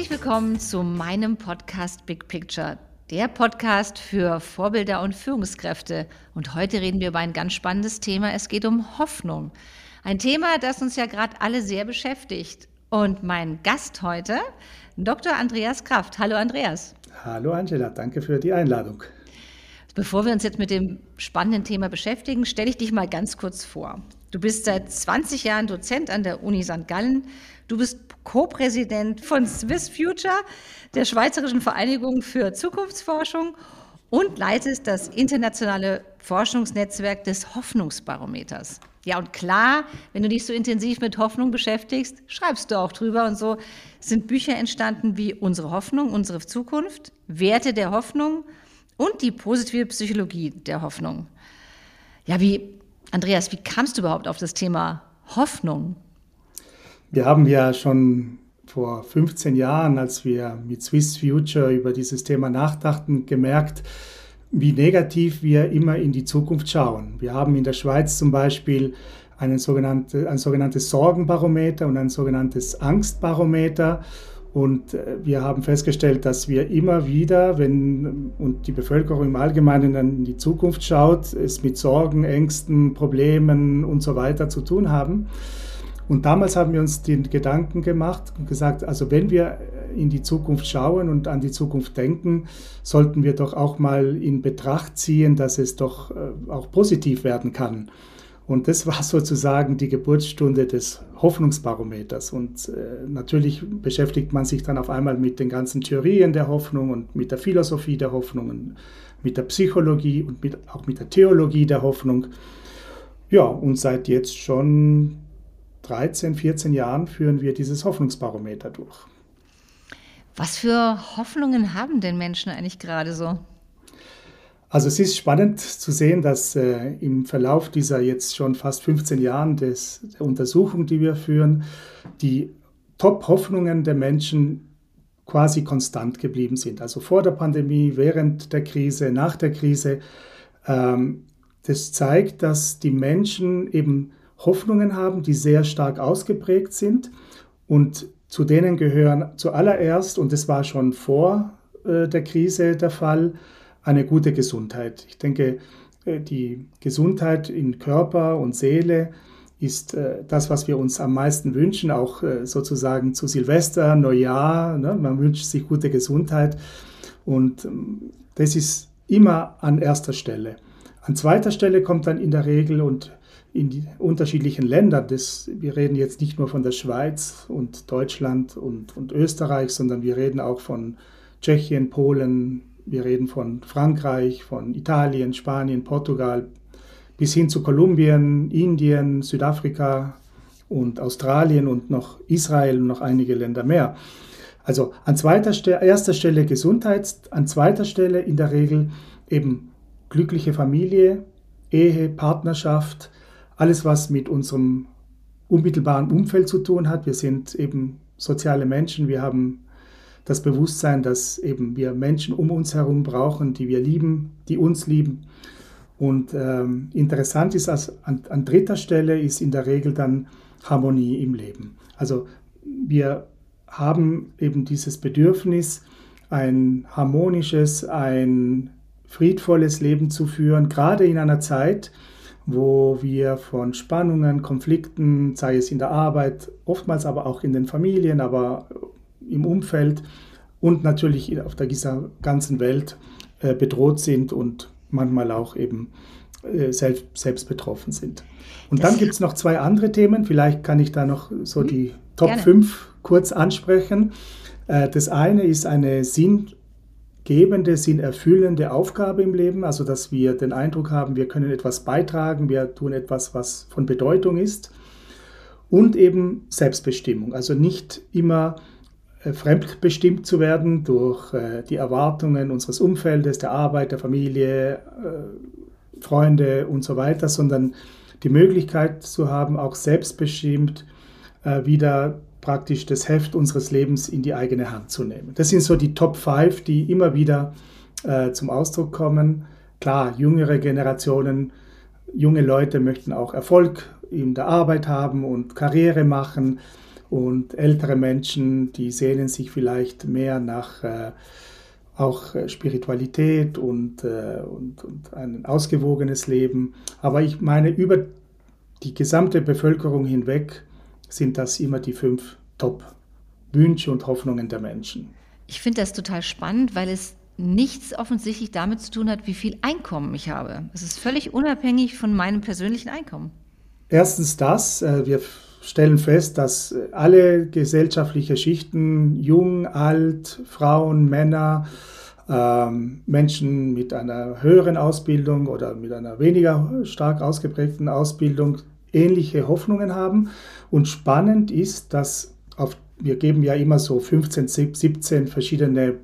Herzlich willkommen zu meinem Podcast Big Picture, der Podcast für Vorbilder und Führungskräfte. Und heute reden wir über ein ganz spannendes Thema. Es geht um Hoffnung. Ein Thema, das uns ja gerade alle sehr beschäftigt. Und mein Gast heute, Dr. Andreas Kraft. Hallo Andreas. Hallo Angela, danke für die Einladung. Bevor wir uns jetzt mit dem spannenden Thema beschäftigen, stelle ich dich mal ganz kurz vor. Du bist seit 20 Jahren Dozent an der Uni St. Gallen. Du bist Co-Präsident von Swiss Future, der Schweizerischen Vereinigung für Zukunftsforschung und leitest das internationale Forschungsnetzwerk des Hoffnungsbarometers. Ja, und klar, wenn du dich so intensiv mit Hoffnung beschäftigst, schreibst du auch drüber. Und so sind Bücher entstanden wie Unsere Hoffnung, unsere Zukunft, Werte der Hoffnung und die positive Psychologie der Hoffnung. Ja, wie, Andreas, wie kamst du überhaupt auf das Thema Hoffnung? Wir haben ja schon vor 15 Jahren, als wir mit Swiss Future über dieses Thema nachdachten, gemerkt, wie negativ wir immer in die Zukunft schauen. Wir haben in der Schweiz zum Beispiel einen sogenannte, ein sogenanntes Sorgenbarometer und ein sogenanntes Angstbarometer. Und äh, wir haben festgestellt, dass wir immer wieder, wenn und die Bevölkerung im Allgemeinen in die Zukunft schaut, es mit Sorgen, Ängsten, Problemen und so weiter zu tun haben. Und damals haben wir uns den Gedanken gemacht und gesagt, also wenn wir in die Zukunft schauen und an die Zukunft denken, sollten wir doch auch mal in Betracht ziehen, dass es doch äh, auch positiv werden kann. Und das war sozusagen die Geburtsstunde des Hoffnungsbarometers. Und äh, natürlich beschäftigt man sich dann auf einmal mit den ganzen Theorien der Hoffnung und mit der Philosophie der Hoffnung und mit der Psychologie und mit, auch mit der Theologie der Hoffnung. Ja, und seit jetzt schon 13, 14 Jahren führen wir dieses Hoffnungsbarometer durch. Was für Hoffnungen haben denn Menschen eigentlich gerade so? Also es ist spannend zu sehen, dass äh, im Verlauf dieser jetzt schon fast 15 Jahren des, der Untersuchung, die wir führen, die Top-Hoffnungen der Menschen quasi konstant geblieben sind. Also vor der Pandemie, während der Krise, nach der Krise. Ähm, das zeigt, dass die Menschen eben Hoffnungen haben, die sehr stark ausgeprägt sind. Und zu denen gehören zuallererst, und das war schon vor äh, der Krise der Fall, eine gute Gesundheit. Ich denke, äh, die Gesundheit in Körper und Seele ist äh, das, was wir uns am meisten wünschen, auch sozusagen zu Silvester, Neujahr. Ne? Man wünscht sich gute Gesundheit und ähm, das ist immer an erster Stelle. An zweiter Stelle kommt dann in der Regel und in die unterschiedlichen Ländern, das, wir reden jetzt nicht nur von der Schweiz und Deutschland und, und Österreich, sondern wir reden auch von Tschechien, Polen, wir reden von Frankreich, von Italien, Spanien, Portugal, bis hin zu Kolumbien, Indien, Südafrika und Australien und noch Israel und noch einige Länder mehr. Also an zweiter Stelle, erster Stelle Gesundheit, an zweiter Stelle in der Regel eben glückliche Familie, Ehe, Partnerschaft, alles was mit unserem unmittelbaren Umfeld zu tun hat. Wir sind eben soziale Menschen, wir haben das Bewusstsein, dass eben wir Menschen um uns herum brauchen, die wir lieben, die uns lieben. Und ähm, interessant ist, dass an, an dritter Stelle ist in der Regel dann Harmonie im Leben. Also wir haben eben dieses Bedürfnis, ein harmonisches, ein friedvolles Leben zu führen, gerade in einer Zeit, wo wir von Spannungen, Konflikten, sei es in der Arbeit, oftmals aber auch in den Familien, aber im Umfeld und natürlich auf der ganzen Welt äh, bedroht sind und manchmal auch eben äh, selbst, selbst betroffen sind. Und das dann gibt es noch zwei andere Themen. Vielleicht kann ich da noch so mhm. die Top Gerne. 5 kurz ansprechen. Äh, das eine ist eine sinngebende, sinnerfüllende Aufgabe im Leben, also dass wir den Eindruck haben, wir können etwas beitragen, wir tun etwas, was von Bedeutung ist. Und eben Selbstbestimmung, also nicht immer äh, fremdbestimmt zu werden durch äh, die Erwartungen unseres Umfeldes, der Arbeit, der Familie, äh, Freunde und so weiter, sondern die Möglichkeit zu haben, auch selbstbestimmt wieder praktisch das Heft unseres Lebens in die eigene Hand zu nehmen. Das sind so die Top 5, die immer wieder zum Ausdruck kommen. Klar, jüngere Generationen, junge Leute möchten auch Erfolg in der Arbeit haben und Karriere machen Und ältere Menschen, die sehnen sich vielleicht mehr nach äh, auch äh, Spiritualität und, äh, und, und ein ausgewogenes Leben. Aber ich meine, über die gesamte Bevölkerung hinweg sind das immer die fünf Top-Wünsche und Hoffnungen der Menschen. Ich finde das total spannend, weil es nichts offensichtlich damit zu tun hat, wie viel Einkommen ich habe. Es ist völlig unabhängig von meinem persönlichen Einkommen. Erstens das, äh, wir stellen fest, dass alle gesellschaftliche Schichten, jung, alt, Frauen, Männer, ähm, Menschen mit einer höheren Ausbildung oder mit einer weniger stark ausgeprägten Ausbildung ähnliche Hoffnungen haben. Und spannend ist, dass auf, wir geben ja immer so 15, 17 verschiedene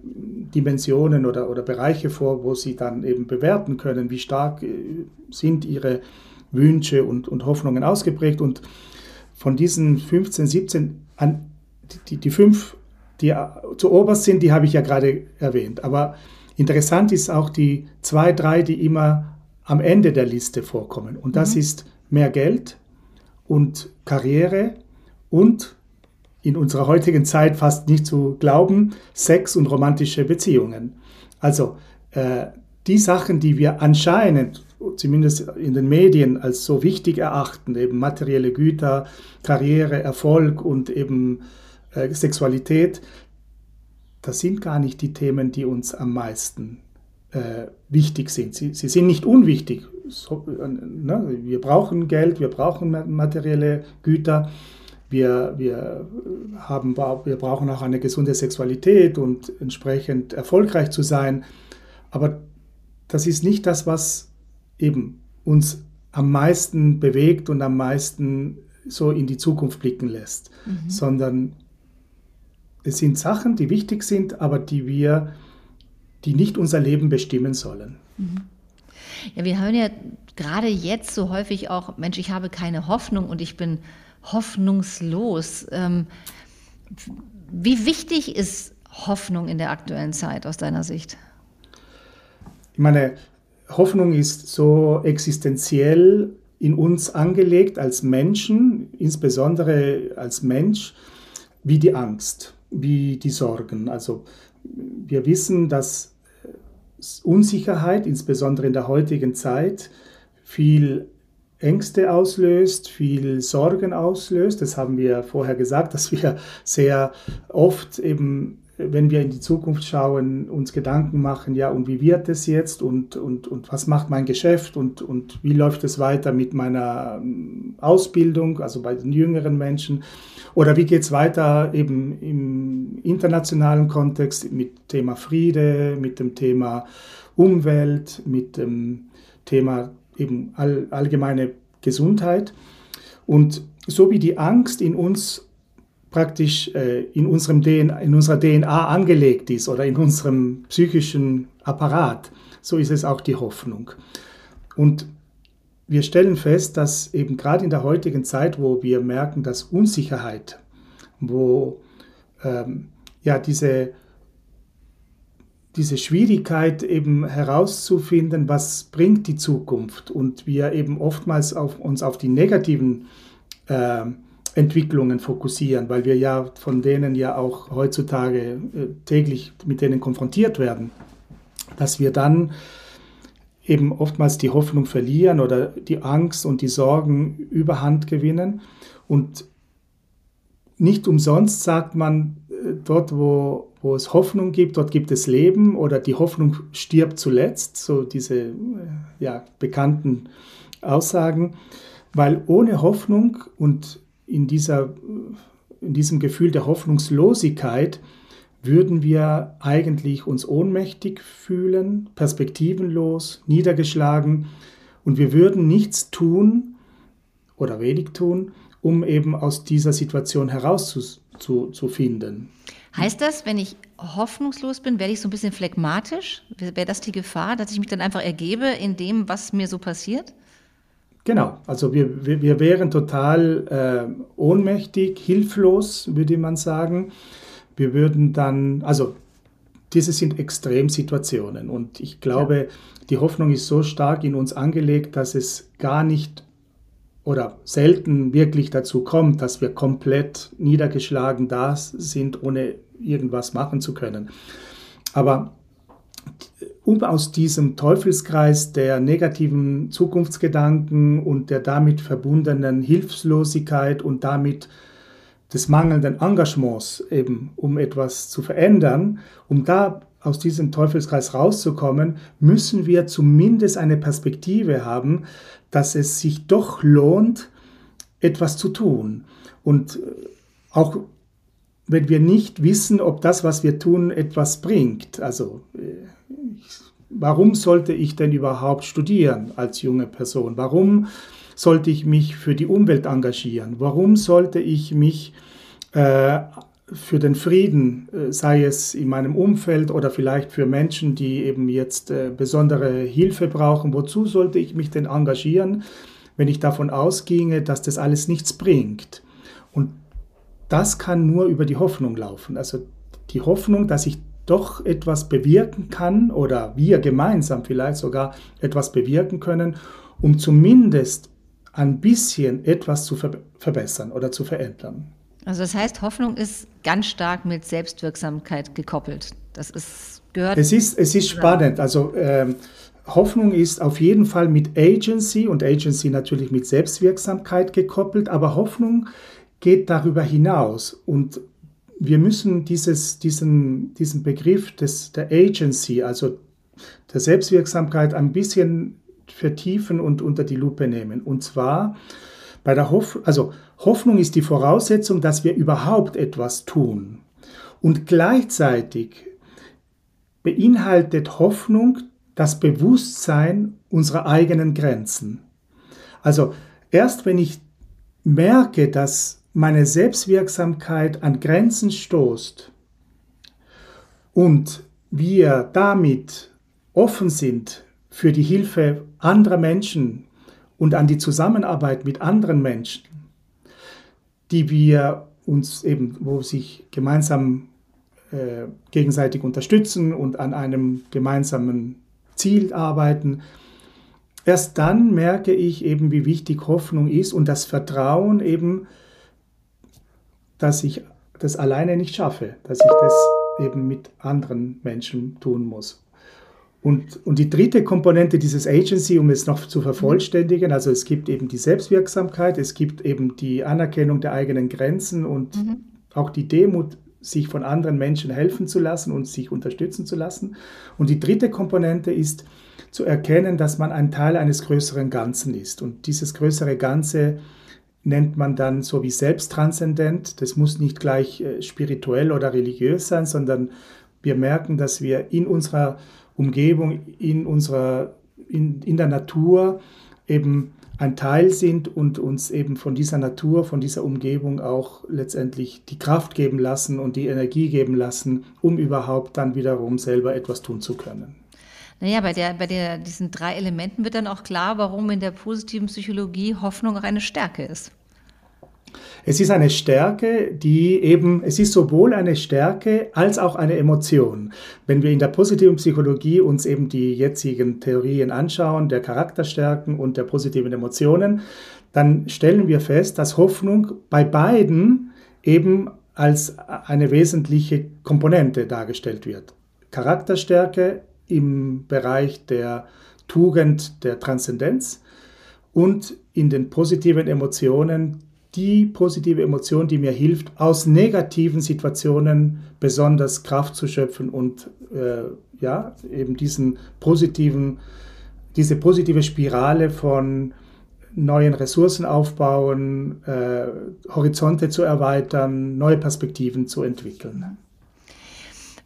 Dimensionen oder, oder Bereiche vor, wo sie dann eben bewerten können, wie stark äh, sind ihre Wünsche und, und Hoffnungen ausgeprägt. Und von diesen 15, 17, an, die, die fünf, die zu oberst sind, die habe ich ja gerade erwähnt. Aber interessant ist auch die zwei, drei, die immer am Ende der Liste vorkommen. Und das mhm. ist mehr Geld und Karriere und in unserer heutigen Zeit fast nicht zu glauben, Sex und romantische Beziehungen. Also äh, die Sachen, die wir anscheinend zumindest in den Medien als so wichtig erachten, eben materielle Güter, Karriere, Erfolg und eben äh, Sexualität, das sind gar nicht die Themen, die uns am meisten äh, wichtig sind. Sie, sie, sind nicht unwichtig. So, äh, ne? Wir brauchen Geld, wir brauchen materielle Güter, wir, wir, haben, wir brauchen auch eine gesunde Sexualität und entsprechend erfolgreich zu sein. Aber das ist nicht das, was eben uns am meisten bewegt und am meisten so in die Zukunft blicken lässt, mhm. sondern es sind Sachen, die wichtig sind, aber die wir, die nicht unser Leben bestimmen sollen. Mhm. Ja, wir hören ja gerade jetzt so häufig auch, Mensch, ich habe keine Hoffnung und ich bin hoffnungslos. Ähm, wie wichtig ist Hoffnung in der aktuellen Zeit aus deiner Sicht? Ich meine, Hoffnung ist so existenziell in uns angelegt als Menschen, insbesondere als Mensch, wie die Angst, wie die Sorgen. Also wir wissen, dass Unsicherheit, insbesondere in der heutigen Zeit, viel Ängste auslöst, viel Sorgen auslöst. Das haben wir vorher gesagt, dass wir sehr oft eben wenn wir in die Zukunft schauen, uns Gedanken machen, ja, und wie wird es jetzt und, und, und was macht mein Geschäft und, und wie läuft es weiter mit meiner ähm, Ausbildung, also bei den jüngeren Menschen, oder wie geht es weiter eben im internationalen Kontext mit Thema Friede, mit dem Thema Umwelt, mit dem Thema eben all, allgemeine Gesundheit. Und so wie die Angst in uns praktisch äh, in, unserem DNA, in unserer DNA angelegt ist oder in unserem psychischen Apparat, so ist es auch die Hoffnung. Und wir stellen fest, dass eben gerade in der heutigen Zeit, wo wir merken, dass Unsicherheit, wo ähm, ja diese, diese Schwierigkeit eben herauszufinden, was bringt die Zukunft und wir eben oftmals auf, uns auf die negativen äh, Entwicklungen fokussieren, weil wir ja von denen ja auch heutzutage äh, täglich mit denen konfrontiert werden, dass wir dann eben oftmals die Hoffnung verlieren oder die Angst und die Sorgen überhand gewinnen. Und nicht umsonst sagt man, äh, dort wo, wo es Hoffnung gibt, dort gibt es Leben oder die Hoffnung stirbt zuletzt, so diese äh, ja, bekannten Aussagen, weil ohne Hoffnung und in, dieser, in diesem Gefühl der Hoffnungslosigkeit würden wir eigentlich uns ohnmächtig fühlen, perspektivenlos, niedergeschlagen und wir würden nichts tun oder wenig tun, um eben aus dieser Situation herauszufinden. Heißt das, wenn ich hoffnungslos bin, werde ich so ein bisschen phlegmatisch? Wäre das die Gefahr, dass ich mich dann einfach ergebe in dem, was mir so passiert? Genau, also wir, wir, wir wären total äh, ohnmächtig, hilflos, würde man sagen. Wir würden dann, also diese sind Extremsituationen und ich glaube, ja. die Hoffnung ist so stark in uns angelegt, dass es gar nicht oder selten wirklich dazu kommt, dass wir komplett niedergeschlagen da sind, ohne irgendwas machen zu können. Aber um aus diesem Teufelskreis der negativen Zukunftsgedanken und der damit verbundenen Hilflosigkeit und damit des mangelnden Engagements eben, um etwas zu verändern, um da aus diesem Teufelskreis rauszukommen, müssen wir zumindest eine Perspektive haben, dass es sich doch lohnt, etwas zu tun. Und äh, auch wenn wir nicht wissen, ob das, was wir tun, etwas bringt. Also äh, warum sollte ich denn überhaupt studieren als junge Person? Warum sollte ich mich für die Umwelt engagieren? Warum sollte ich mich äh, für den Frieden, äh, sei es in meinem Umfeld oder vielleicht für Menschen, die eben jetzt äh, besondere Hilfe brauchen, wozu sollte ich mich denn engagieren, wenn ich davon ausginge, dass das alles nichts bringt? Und das kann nur über die Hoffnung laufen. Also die Hoffnung, dass ich doch etwas bewirken kann oder wir gemeinsam vielleicht sogar etwas bewirken können, um zumindest ein bisschen etwas zu ver verbessern oder zu verändern. Also das heißt, Hoffnung ist ganz stark mit Selbstwirksamkeit gekoppelt. Das ist gehört. Es ist, es ist spannend. Also ähm, Hoffnung ist auf jeden Fall mit Agency und Agency natürlich mit Selbstwirksamkeit gekoppelt, aber Hoffnung geht darüber hinaus und wir müssen dieses, diesen, diesen Begriff des, der Agency, also der Selbstwirksamkeit, ein bisschen vertiefen und unter die Lupe nehmen. Und zwar bei der Hoff also Hoffnung ist die Voraussetzung, dass wir überhaupt etwas tun. Und gleichzeitig beinhaltet Hoffnung das Bewusstsein unserer eigenen Grenzen. Also erst wenn ich merke, dass meine Selbstwirksamkeit an Grenzen stoßt und wir damit offen sind für die Hilfe anderer Menschen und an die Zusammenarbeit mit anderen Menschen, die wir uns eben, wo sich gemeinsam äh, gegenseitig unterstützen und an einem gemeinsamen Ziel arbeiten, erst dann merke ich eben, wie wichtig Hoffnung ist und das Vertrauen eben, dass ich das alleine nicht schaffe, dass ich das eben mit anderen Menschen tun muss. Und, und die dritte Komponente dieses Agency, um es noch zu vervollständigen, also es gibt eben die Selbstwirksamkeit, es gibt eben die Anerkennung der eigenen Grenzen und mhm. auch die Demut, sich von anderen Menschen helfen zu lassen und sich unterstützen zu lassen. Und die dritte Komponente ist zu erkennen, dass man ein Teil eines größeren Ganzen ist. Und dieses größere Ganze nennt man dann so wie selbsttranszendent. Das muss nicht gleich äh, spirituell oder religiös sein, sondern wir merken, dass wir in unserer Umgebung, in unserer, in, in der Natur eben ein Teil sind und uns eben von dieser Natur, von dieser Umgebung auch letztendlich die Kraft geben lassen und die Energie geben lassen, um überhaupt dann wiederum selber etwas tun zu können. Naja, bei, der, bei der, diesen drei Elementen wird dann auch klar, warum in der positiven Psychologie Hoffnung auch eine Stärke ist. Es ist eine Stärke, die eben, es ist sowohl eine Stärke als auch eine Emotion. Wenn wir in der positiven Psychologie uns eben die jetzigen Theorien anschauen, der Charakterstärken und der positiven Emotionen, dann stellen wir fest, dass Hoffnung bei beiden eben als eine wesentliche Komponente dargestellt wird. Charakterstärke im Bereich der Tugend der Transzendenz und in den positiven Emotionen die positive Emotion, die mir hilft, aus negativen Situationen besonders Kraft zu schöpfen und äh, ja, eben diesen positiven, diese positive Spirale von neuen Ressourcen aufbauen, äh, Horizonte zu erweitern, neue Perspektiven zu entwickeln.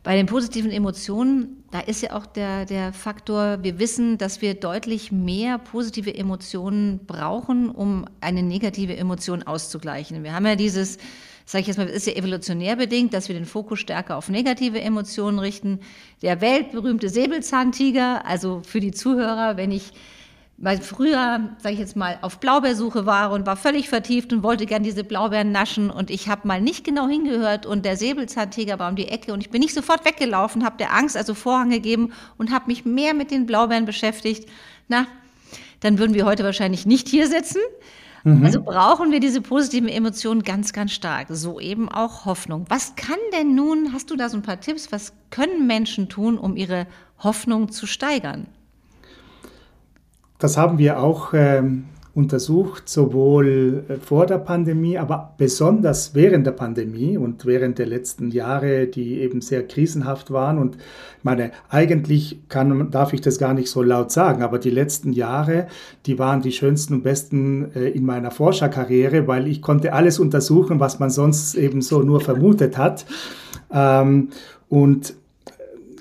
Bei den positiven Emotionen, da ist ja auch der, der Faktor, wir wissen, dass wir deutlich mehr positive Emotionen brauchen, um eine negative Emotion auszugleichen. Wir haben ja dieses, sage ich jetzt mal, ist ja evolutionär bedingt, dass wir den Fokus stärker auf negative Emotionen richten. Der weltberühmte Säbelzahntiger, also für die Zuhörer, wenn ich weil früher, sage ich jetzt mal, auf Blaubeersuche war und war völlig vertieft und wollte gern diese Blaubeeren naschen und ich habe mal nicht genau hingehört und der Säbelzahntiger war um die Ecke und ich bin nicht sofort weggelaufen, habe der Angst also Vorhang gegeben und habe mich mehr mit den Blaubeeren beschäftigt. Na, dann würden wir heute wahrscheinlich nicht hier sitzen. Mhm. Also brauchen wir diese positiven Emotionen ganz, ganz stark. So eben auch Hoffnung. Was kann denn nun, hast du da so ein paar Tipps, was können Menschen tun, um ihre Hoffnung zu steigern? Das haben wir auch ähm, untersucht, sowohl äh, vor der Pandemie, aber besonders während der Pandemie und während der letzten Jahre, die eben sehr krisenhaft waren. Und meine, eigentlich kann, darf ich das gar nicht so laut sagen, aber die letzten Jahre, die waren die schönsten und besten äh, in meiner Forscherkarriere, weil ich konnte alles untersuchen, was man sonst eben so nur vermutet hat. Ähm, und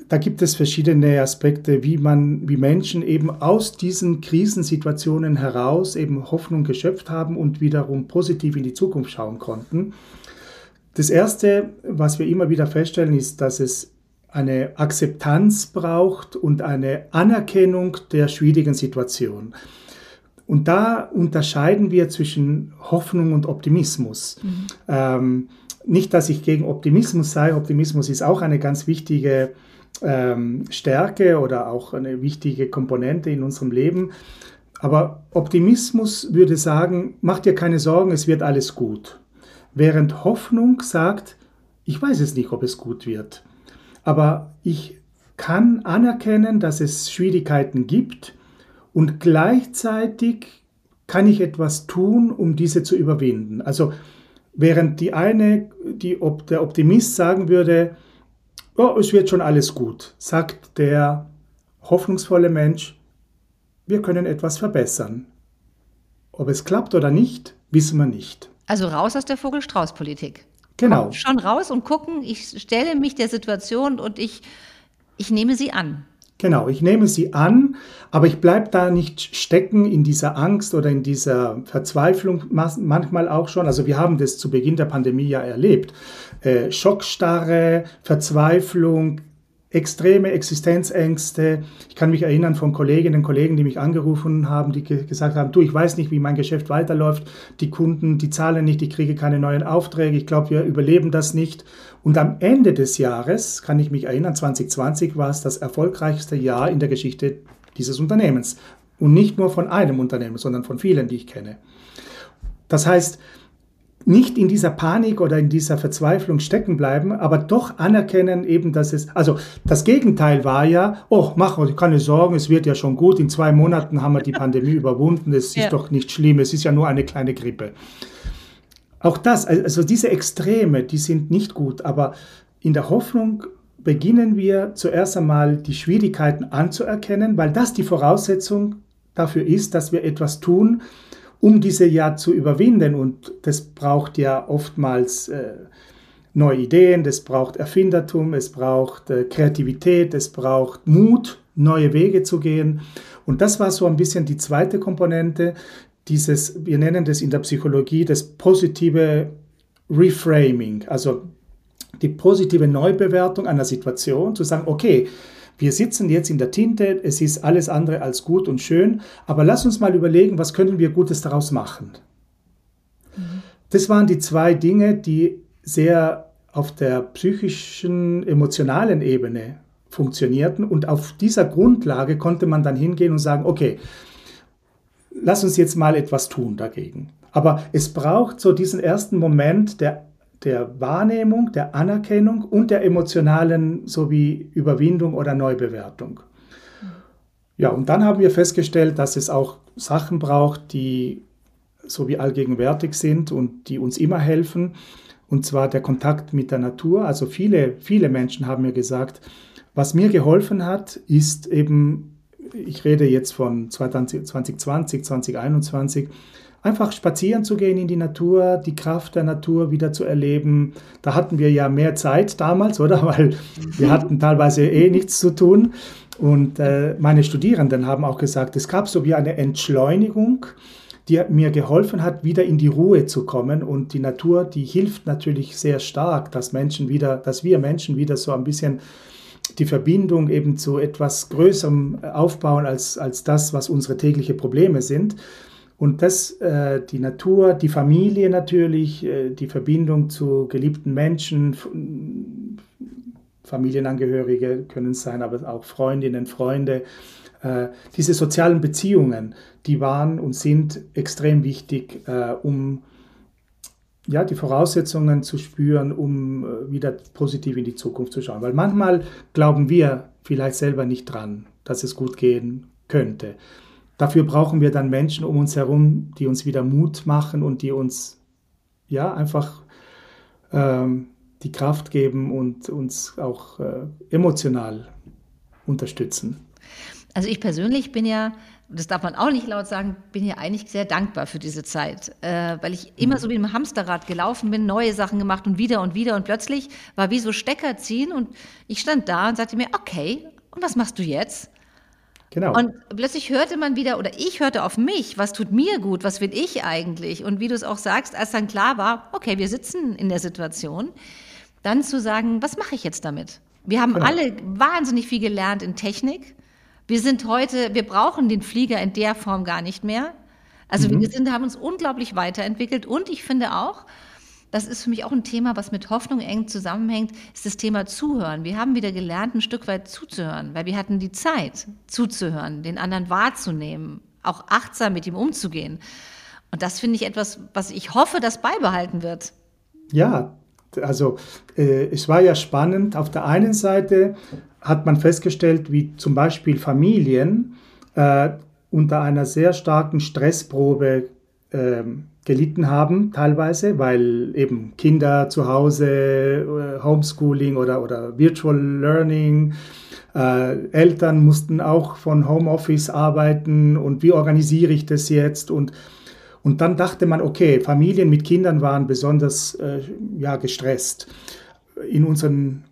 da gibt es verschiedene Aspekte, wie man, wie Menschen eben aus diesen Krisensituationen heraus eben Hoffnung geschöpft haben und wiederum positiv in die Zukunft schauen konnten. Das erste, was wir immer wieder feststellen, ist, dass es eine Akzeptanz braucht und eine Anerkennung der schwierigen Situation. Und da unterscheiden wir zwischen Hoffnung und Optimismus. Mhm. Ähm, nicht, dass ich gegen Optimismus sei. Optimismus ist auch eine ganz wichtige ähm, Stärke oder auch eine wichtige Komponente in unserem Leben. Aber Optimismus würde sagen, mach dir keine Sorgen, es wird alles gut. Während Hoffnung sagt, ich weiß es nicht, ob es gut wird. Aber ich kann anerkennen, dass es Schwierigkeiten gibt und gleichzeitig kann ich etwas tun, um diese zu überwinden. Also während die eine, die, der Optimist sagen würde, oh, es wird schon alles gut, sagt der hoffnungsvolle Mensch, wir können etwas verbessern. Ob es klappt oder nicht, wissen wir nicht. Also raus aus der Vogel-Strauß-Politik. Genau. Kommt schon raus und gucken, ich stelle mich der Situation und ich, ich nehme sie an. Genau, ich nehme sie an, aber ich bleibe da nicht stecken in dieser Angst oder in dieser Verzweiflung manchmal auch schon. Also wir haben das zu Beginn der Pandemie ja erlebt. Äh, Schockstarre, Verzweiflung, extreme Existenzängste. Ich kann mich erinnern von Kolleginnen und Kollegen, die mich angerufen haben, die ge gesagt haben, du, ich weiß nicht, wie mein Geschäft weiterläuft. Die Kunden, die zahlen nicht, ich kriege keine neuen Aufträge. Ich glaube, wir überleben das nicht. Und am Ende des Jahres, kann ich mich erinnern, 2020 war es das erfolgreichste Jahr in der Geschichte dieses Unternehmens. Und nicht nur von einem Unternehmen, sondern von vielen, die ich kenne. Das heißt, nicht in dieser Panik oder in dieser Verzweiflung stecken bleiben, aber doch anerkennen eben, dass es, also das Gegenteil war ja, oh, mach dir keine Sorgen, es wird ja schon gut, in zwei Monaten haben wir die Pandemie überwunden, es ja. ist doch nicht schlimm, es ist ja nur eine kleine Grippe. Auch das, also diese Extreme, die sind nicht gut, aber in der Hoffnung beginnen wir zuerst einmal die Schwierigkeiten anzuerkennen, weil das die Voraussetzung dafür ist, dass wir etwas tun, um diese ja zu überwinden. Und das braucht ja oftmals äh, neue Ideen, das braucht Erfindertum, es braucht äh, Kreativität, es braucht Mut, neue Wege zu gehen. Und das war so ein bisschen die zweite Komponente, dieses, wir nennen das in der Psychologie das positive Reframing, also die positive Neubewertung einer Situation, zu sagen, okay, wir sitzen jetzt in der Tinte, es ist alles andere als gut und schön, aber lass uns mal überlegen, was können wir Gutes daraus machen. Mhm. Das waren die zwei Dinge, die sehr auf der psychischen, emotionalen Ebene funktionierten und auf dieser Grundlage konnte man dann hingehen und sagen, okay, lass uns jetzt mal etwas tun dagegen. Aber es braucht so diesen ersten Moment der der Wahrnehmung, der Anerkennung und der emotionalen sowie Überwindung oder Neubewertung. Ja, und dann haben wir festgestellt, dass es auch Sachen braucht, die so wie allgegenwärtig sind und die uns immer helfen. Und zwar der Kontakt mit der Natur. Also viele, viele Menschen haben mir gesagt, was mir geholfen hat, ist eben, ich rede jetzt von 2020, 2021, einfach spazieren zu gehen in die Natur, die Kraft der Natur wieder zu erleben. Da hatten wir ja mehr Zeit damals, oder? Weil wir hatten teilweise eh nichts zu tun. Und äh, meine Studierenden haben auch gesagt, es gab so wie eine Entschleunigung, die mir geholfen hat, wieder in die Ruhe zu kommen. Und die Natur, die hilft natürlich sehr stark, dass Menschen wieder, dass wir Menschen wieder so ein bisschen die Verbindung eben zu etwas Größerem aufbauen als, als das, was unsere täglichen Probleme sind. Und das, äh, die Natur, die Familie natürlich, äh, die Verbindung zu geliebten Menschen, Familienangehörige können es sein, aber auch Freundinnen, Freunde. Äh, diese sozialen Beziehungen, die waren und sind extrem wichtig, äh, um ja, die Voraussetzungen zu spüren, um äh, wieder positiv in die Zukunft zu schauen. Weil manchmal glauben wir vielleicht selber nicht dran, dass es gut gehen könnte. Dafür brauchen wir dann Menschen um uns herum, die uns wieder Mut machen und die uns ja einfach ähm, die Kraft geben und uns auch äh, emotional unterstützen. Also ich persönlich bin ja, das darf man auch nicht laut sagen, bin ja eigentlich sehr dankbar für diese Zeit, äh, weil ich immer mhm. so wie im Hamsterrad gelaufen bin, neue Sachen gemacht und wieder und wieder und plötzlich war wie so Stecker ziehen und ich stand da und sagte mir, okay, und was machst du jetzt? Genau. Und plötzlich hörte man wieder, oder ich hörte auf mich, was tut mir gut, was will ich eigentlich? Und wie du es auch sagst, als dann klar war, okay, wir sitzen in der Situation, dann zu sagen, was mache ich jetzt damit? Wir haben genau. alle wahnsinnig viel gelernt in Technik. Wir sind heute, wir brauchen den Flieger in der Form gar nicht mehr. Also mhm. wir sind, haben uns unglaublich weiterentwickelt und ich finde auch, das ist für mich auch ein Thema, was mit Hoffnung eng zusammenhängt, ist das Thema Zuhören. Wir haben wieder gelernt, ein Stück weit zuzuhören, weil wir hatten die Zeit zuzuhören, den anderen wahrzunehmen, auch achtsam mit ihm umzugehen. Und das finde ich etwas, was ich hoffe, das beibehalten wird. Ja, also äh, es war ja spannend. Auf der einen Seite hat man festgestellt, wie zum Beispiel Familien äh, unter einer sehr starken Stressprobe gelitten haben, teilweise, weil eben Kinder zu Hause, äh, Homeschooling oder, oder Virtual Learning, äh, Eltern mussten auch von Homeoffice arbeiten und wie organisiere ich das jetzt und und dann dachte man, okay, Familien mit Kindern waren besonders äh, ja, gestresst. In unseren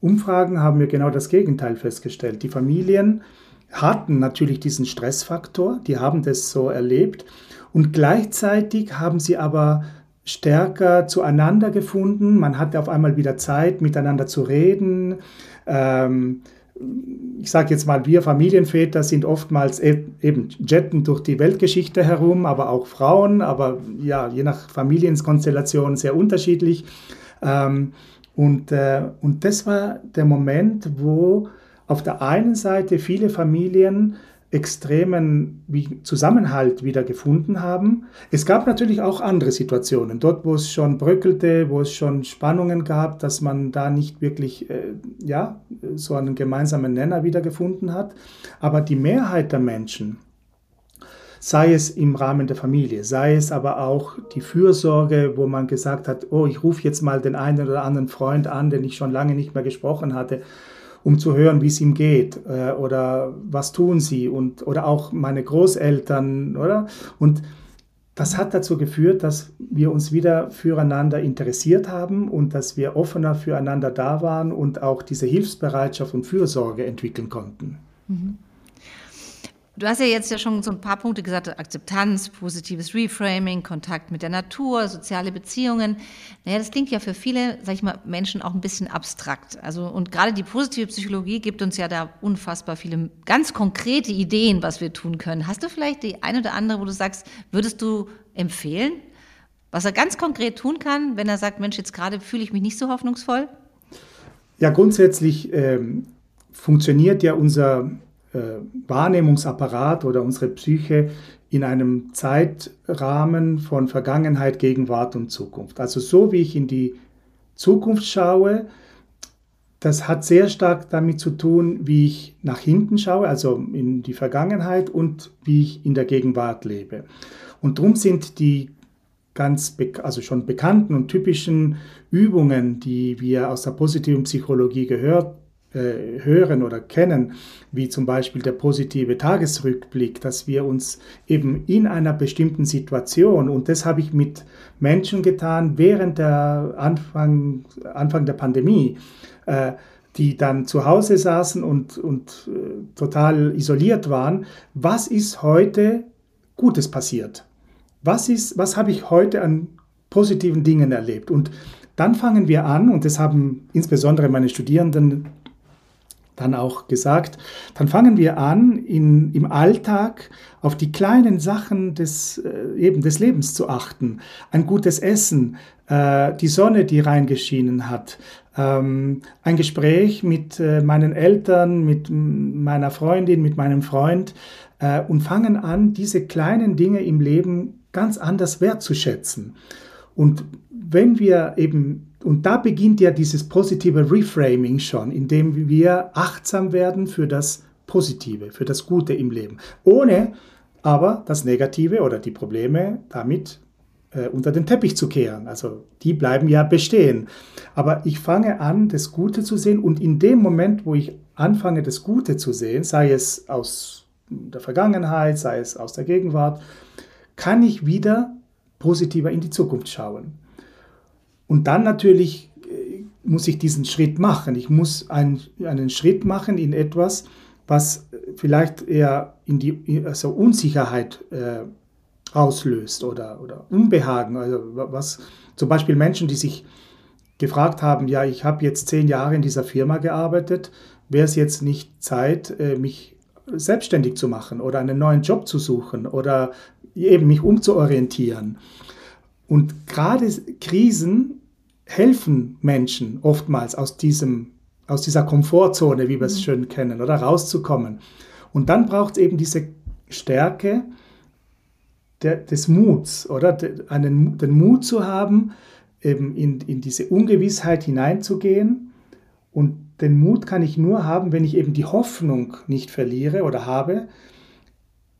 Umfragen haben wir genau das Gegenteil festgestellt. Die Familien hatten natürlich diesen Stressfaktor, die haben das so erlebt, und gleichzeitig haben sie aber stärker zueinander gefunden. Man hatte auf einmal wieder Zeit, miteinander zu reden. Ähm, ich sage jetzt mal, wir Familienväter sind oftmals e-, eben jetten durch die Weltgeschichte herum, aber auch Frauen, aber ja, je nach Familienkonstellation sehr unterschiedlich. Ähm, und, äh, und das war der Moment, wo auf der einen Seite viele Familien extremen Zusammenhalt wieder gefunden haben. Es gab natürlich auch andere Situationen, dort wo es schon bröckelte, wo es schon Spannungen gab, dass man da nicht wirklich äh, ja, so einen gemeinsamen Nenner wieder gefunden hat. Aber die Mehrheit der Menschen, sei es im Rahmen der Familie, sei es aber auch die Fürsorge, wo man gesagt hat, oh, ich rufe jetzt mal den einen oder anderen Freund an, den ich schon lange nicht mehr gesprochen hatte um zu hören, wie es ihm geht äh, oder was tun sie und oder auch meine Großeltern, oder? Und das hat dazu geführt, dass wir uns wieder füreinander interessiert haben und dass wir offener füreinander da waren und auch diese Hilfsbereitschaft und Fürsorge entwickeln konnten. Mhm. Du hast ja jetzt ja schon so ein paar Punkte gesagt, Akzeptanz, positives Reframing, Kontakt mit der Natur, soziale Beziehungen. Naja, das klingt ja für viele, sag ich mal, Menschen auch ein bisschen abstrakt. Also, und gerade die positive Psychologie gibt uns ja da unfassbar viele ganz konkrete Ideen, was wir tun können. Hast du vielleicht die eine oder andere, wo du sagst, würdest du empfehlen, was er ganz konkret tun kann, wenn er sagt, Mensch, jetzt gerade fühle ich mich nicht so hoffnungsvoll? Ja, grundsätzlich ähm, funktioniert ja unser Wahrnehmungsapparat oder unsere Psyche in einem Zeitrahmen von Vergangenheit, Gegenwart und Zukunft. Also so wie ich in die Zukunft schaue, das hat sehr stark damit zu tun, wie ich nach hinten schaue, also in die Vergangenheit und wie ich in der Gegenwart lebe. Und darum sind die ganz, also schon bekannten und typischen Übungen, die wir aus der positiven Psychologie gehört äh, hören oder kennen, wie zum Beispiel der positive Tagesrückblick, dass wir uns eben in einer bestimmten Situation, und das habe ich mit Menschen getan während der Anfang, Anfang der Pandemie, äh, die dann zu Hause saßen und, und äh, total isoliert waren, was ist heute Gutes passiert? Was, ist, was habe ich heute an positiven Dingen erlebt? Und dann fangen wir an, und das haben insbesondere meine Studierenden dann auch gesagt, dann fangen wir an, in, im Alltag auf die kleinen Sachen des, äh, eben des Lebens zu achten. Ein gutes Essen, äh, die Sonne, die reingeschienen hat, ähm, ein Gespräch mit äh, meinen Eltern, mit meiner Freundin, mit meinem Freund äh, und fangen an, diese kleinen Dinge im Leben ganz anders wertzuschätzen. Und wenn wir eben und da beginnt ja dieses positive Reframing schon, indem wir achtsam werden für das Positive, für das Gute im Leben, ohne aber das Negative oder die Probleme damit äh, unter den Teppich zu kehren. Also die bleiben ja bestehen. Aber ich fange an, das Gute zu sehen und in dem Moment, wo ich anfange, das Gute zu sehen, sei es aus der Vergangenheit, sei es aus der Gegenwart, kann ich wieder positiver in die Zukunft schauen. Und dann natürlich äh, muss ich diesen Schritt machen. Ich muss einen, einen Schritt machen in etwas, was vielleicht eher in die also Unsicherheit äh, auslöst oder, oder Unbehagen. Also was zum Beispiel Menschen, die sich gefragt haben, ja, ich habe jetzt zehn Jahre in dieser Firma gearbeitet, wäre es jetzt nicht Zeit, äh, mich selbstständig zu machen oder einen neuen Job zu suchen oder eben mich umzuorientieren. Und gerade Krisen helfen Menschen oftmals aus, diesem, aus dieser Komfortzone, wie wir es mhm. schön kennen, oder rauszukommen. Und dann braucht es eben diese Stärke der, des Muts, oder einen, den Mut zu haben, eben in, in diese Ungewissheit hineinzugehen. Und den Mut kann ich nur haben, wenn ich eben die Hoffnung nicht verliere oder habe,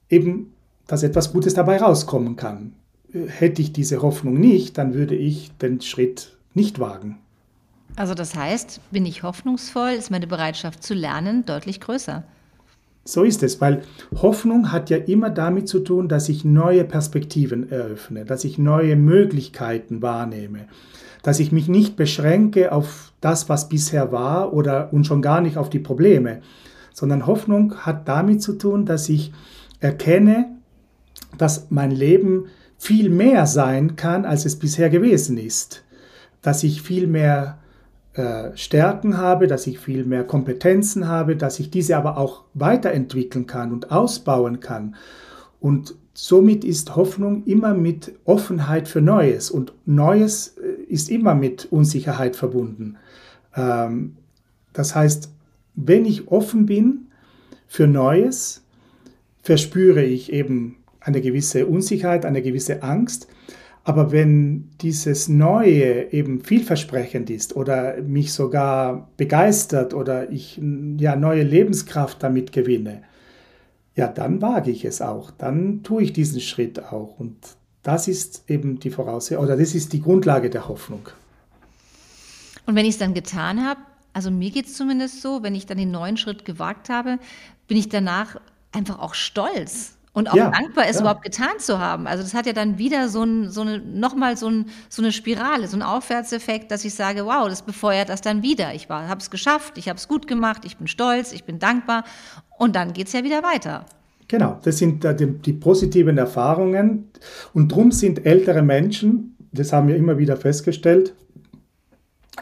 eben, dass etwas Gutes dabei rauskommen kann hätte ich diese Hoffnung nicht, dann würde ich den Schritt nicht wagen. Also das heißt, bin ich hoffnungsvoll, ist meine Bereitschaft zu lernen deutlich größer. So ist es, weil Hoffnung hat ja immer damit zu tun, dass ich neue Perspektiven eröffne, dass ich neue Möglichkeiten wahrnehme, dass ich mich nicht beschränke auf das, was bisher war oder und schon gar nicht auf die Probleme, sondern Hoffnung hat damit zu tun, dass ich erkenne, dass mein Leben viel mehr sein kann, als es bisher gewesen ist. Dass ich viel mehr äh, Stärken habe, dass ich viel mehr Kompetenzen habe, dass ich diese aber auch weiterentwickeln kann und ausbauen kann. Und somit ist Hoffnung immer mit Offenheit für Neues und Neues äh, ist immer mit Unsicherheit verbunden. Ähm, das heißt, wenn ich offen bin für Neues, verspüre ich eben eine gewisse Unsicherheit, eine gewisse Angst. Aber wenn dieses Neue eben vielversprechend ist oder mich sogar begeistert oder ich ja neue Lebenskraft damit gewinne, ja, dann wage ich es auch. Dann tue ich diesen Schritt auch. Und das ist eben die Voraussetzung oder das ist die Grundlage der Hoffnung. Und wenn ich es dann getan habe, also mir geht es zumindest so, wenn ich dann den neuen Schritt gewagt habe, bin ich danach einfach auch stolz und auch ja, dankbar, es ja. überhaupt getan zu haben. Also das hat ja dann wieder so, ein, so eine, nochmal so, ein, so eine Spirale, so ein Aufwärtseffekt, dass ich sage, wow, das befeuert das dann wieder. Ich habe es geschafft, ich habe es gut gemacht, ich bin stolz, ich bin dankbar und dann geht es ja wieder weiter. Genau, das sind die, die positiven Erfahrungen und darum sind ältere Menschen, das haben wir immer wieder festgestellt,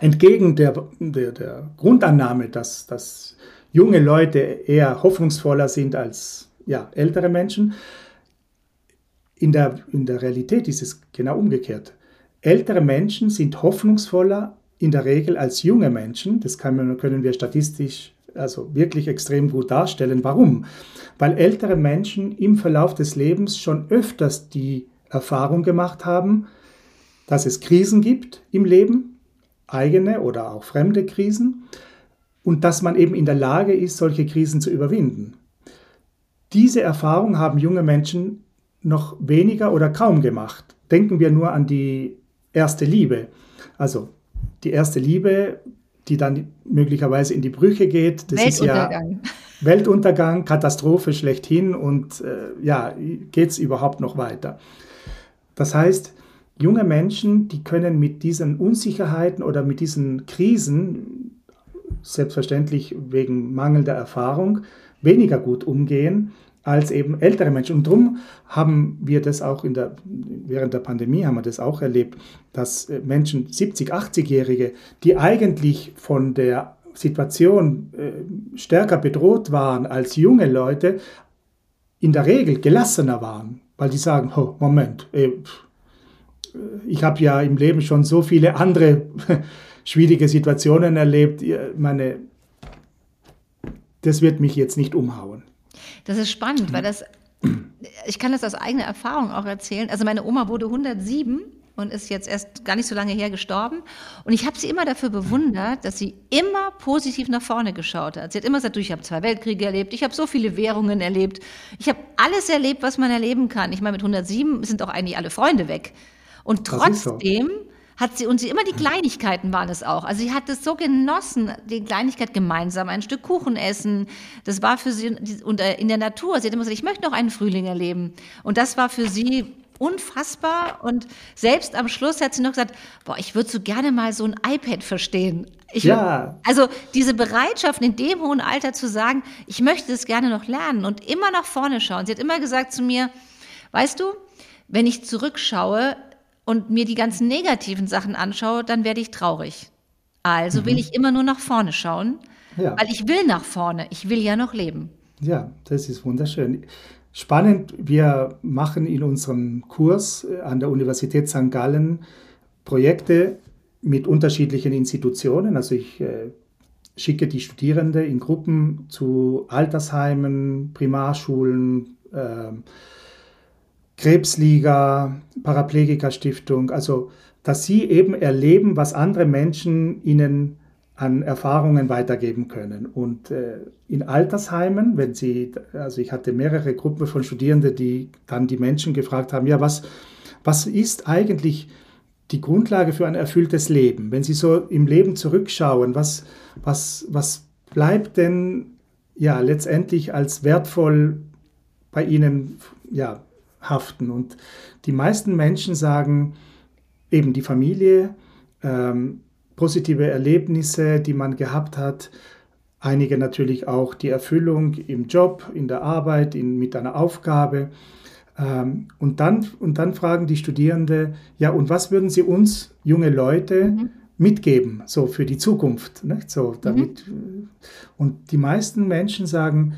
entgegen der, der, der Grundannahme, dass, dass junge Leute eher hoffnungsvoller sind als ja, ältere Menschen. In der, in der Realität ist es genau umgekehrt. Ältere Menschen sind hoffnungsvoller in der Regel als junge Menschen. Das kann, können wir statistisch also wirklich extrem gut darstellen. Warum? Weil ältere Menschen im Verlauf des Lebens schon öfters die Erfahrung gemacht haben, dass es Krisen gibt im Leben, eigene oder auch fremde Krisen, und dass man eben in der Lage ist, solche Krisen zu überwinden. Diese Erfahrung haben junge Menschen noch weniger oder kaum gemacht. Denken wir nur an die erste Liebe. Also die erste Liebe, die dann möglicherweise in die Brüche geht. Das Weltuntergang. ist ja Weltuntergang, Katastrophe schlechthin und äh, ja, geht es überhaupt noch weiter. Das heißt, junge Menschen, die können mit diesen Unsicherheiten oder mit diesen Krisen, selbstverständlich wegen mangelnder Erfahrung, weniger gut umgehen als eben ältere Menschen. Und darum haben wir das auch in der, während der Pandemie haben wir das auch erlebt, dass äh, Menschen, 70, 80-Jährige, die eigentlich von der Situation äh, stärker bedroht waren als junge Leute, in der Regel gelassener waren, weil die sagen, oh, Moment, ey, ich habe ja im Leben schon so viele andere schwierige Situationen erlebt, meine, das wird mich jetzt nicht umhauen. Das ist spannend, weil das, ich kann das aus eigener Erfahrung auch erzählen. Also meine Oma wurde 107 und ist jetzt erst gar nicht so lange her gestorben. Und ich habe sie immer dafür bewundert, dass sie immer positiv nach vorne geschaut hat. Sie hat immer gesagt, du, ich habe zwei Weltkriege erlebt, ich habe so viele Währungen erlebt, ich habe alles erlebt, was man erleben kann. Ich meine, mit 107 sind auch eigentlich alle Freunde weg. Und trotzdem hat sie, und sie immer die Kleinigkeiten waren es auch. Also sie hat es so genossen, die Kleinigkeit gemeinsam, ein Stück Kuchen essen. Das war für sie, und äh, in der Natur, sie hat immer gesagt, ich möchte noch einen Frühling erleben. Und das war für sie unfassbar. Und selbst am Schluss hat sie noch gesagt, boah, ich würde so gerne mal so ein iPad verstehen. Ich, ja. Also diese Bereitschaft in dem hohen Alter zu sagen, ich möchte es gerne noch lernen und immer nach vorne schauen. Sie hat immer gesagt zu mir, weißt du, wenn ich zurückschaue und mir die ganzen negativen Sachen anschaue, dann werde ich traurig. Also mhm. will ich immer nur nach vorne schauen, ja. weil ich will nach vorne. Ich will ja noch leben. Ja, das ist wunderschön. Spannend, wir machen in unserem Kurs äh, an der Universität St. Gallen Projekte mit unterschiedlichen Institutionen. Also ich äh, schicke die Studierende in Gruppen zu Altersheimen, Primarschulen, äh, Krebsliga, Paraplegiker-Stiftung, also dass sie eben erleben, was andere Menschen ihnen an Erfahrungen weitergeben können. Und äh, in Altersheimen, wenn sie, also ich hatte mehrere Gruppen von Studierenden, die dann die Menschen gefragt haben, ja, was, was ist eigentlich die Grundlage für ein erfülltes Leben? Wenn sie so im Leben zurückschauen, was, was, was bleibt denn ja letztendlich als wertvoll bei ihnen ja, haften? Und die meisten Menschen sagen eben die Familie, ähm, positive Erlebnisse, die man gehabt hat. Einige natürlich auch die Erfüllung im Job, in der Arbeit, in, mit einer Aufgabe. Ähm, und, dann, und dann fragen die Studierende, ja, und was würden Sie uns, junge Leute, mhm. mitgeben, so für die Zukunft? Nicht? So, mhm. damit, mhm. Und die meisten Menschen sagen,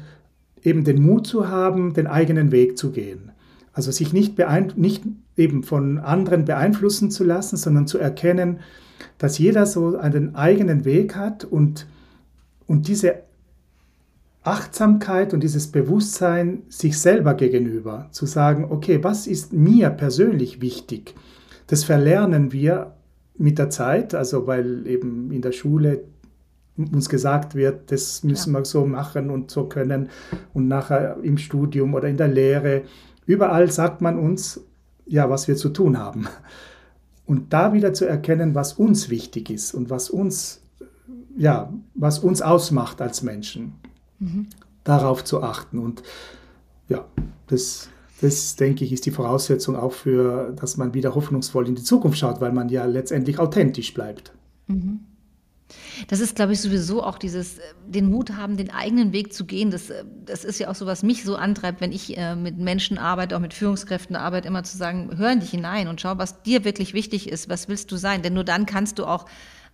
eben den Mut zu haben, den eigenen Weg zu gehen. Also sich nicht, nicht eben von anderen beeinflussen zu lassen, sondern zu erkennen, dass jeder so einen eigenen Weg hat und, und diese Achtsamkeit und dieses Bewusstsein sich selber gegenüber, zu sagen, okay, was ist mir persönlich wichtig? Das verlernen wir mit der Zeit, also weil eben in der Schule uns gesagt wird, das müssen ja. wir so machen und so können und nachher im Studium oder in der Lehre, überall sagt man uns, ja, was wir zu tun haben. Und da wieder zu erkennen, was uns wichtig ist und was uns, ja, was uns ausmacht als Menschen. Mhm. Darauf zu achten. Und ja, das, das denke ich, ist die Voraussetzung auch für, dass man wieder hoffnungsvoll in die Zukunft schaut, weil man ja letztendlich authentisch bleibt. Mhm. Das ist, glaube ich, sowieso auch dieses, äh, den Mut haben, den eigenen Weg zu gehen. Das, äh, das ist ja auch so, was mich so antreibt, wenn ich äh, mit Menschen arbeite, auch mit Führungskräften arbeite, immer zu sagen, hör in dich hinein und schau, was dir wirklich wichtig ist, was willst du sein? Denn nur dann kannst du auch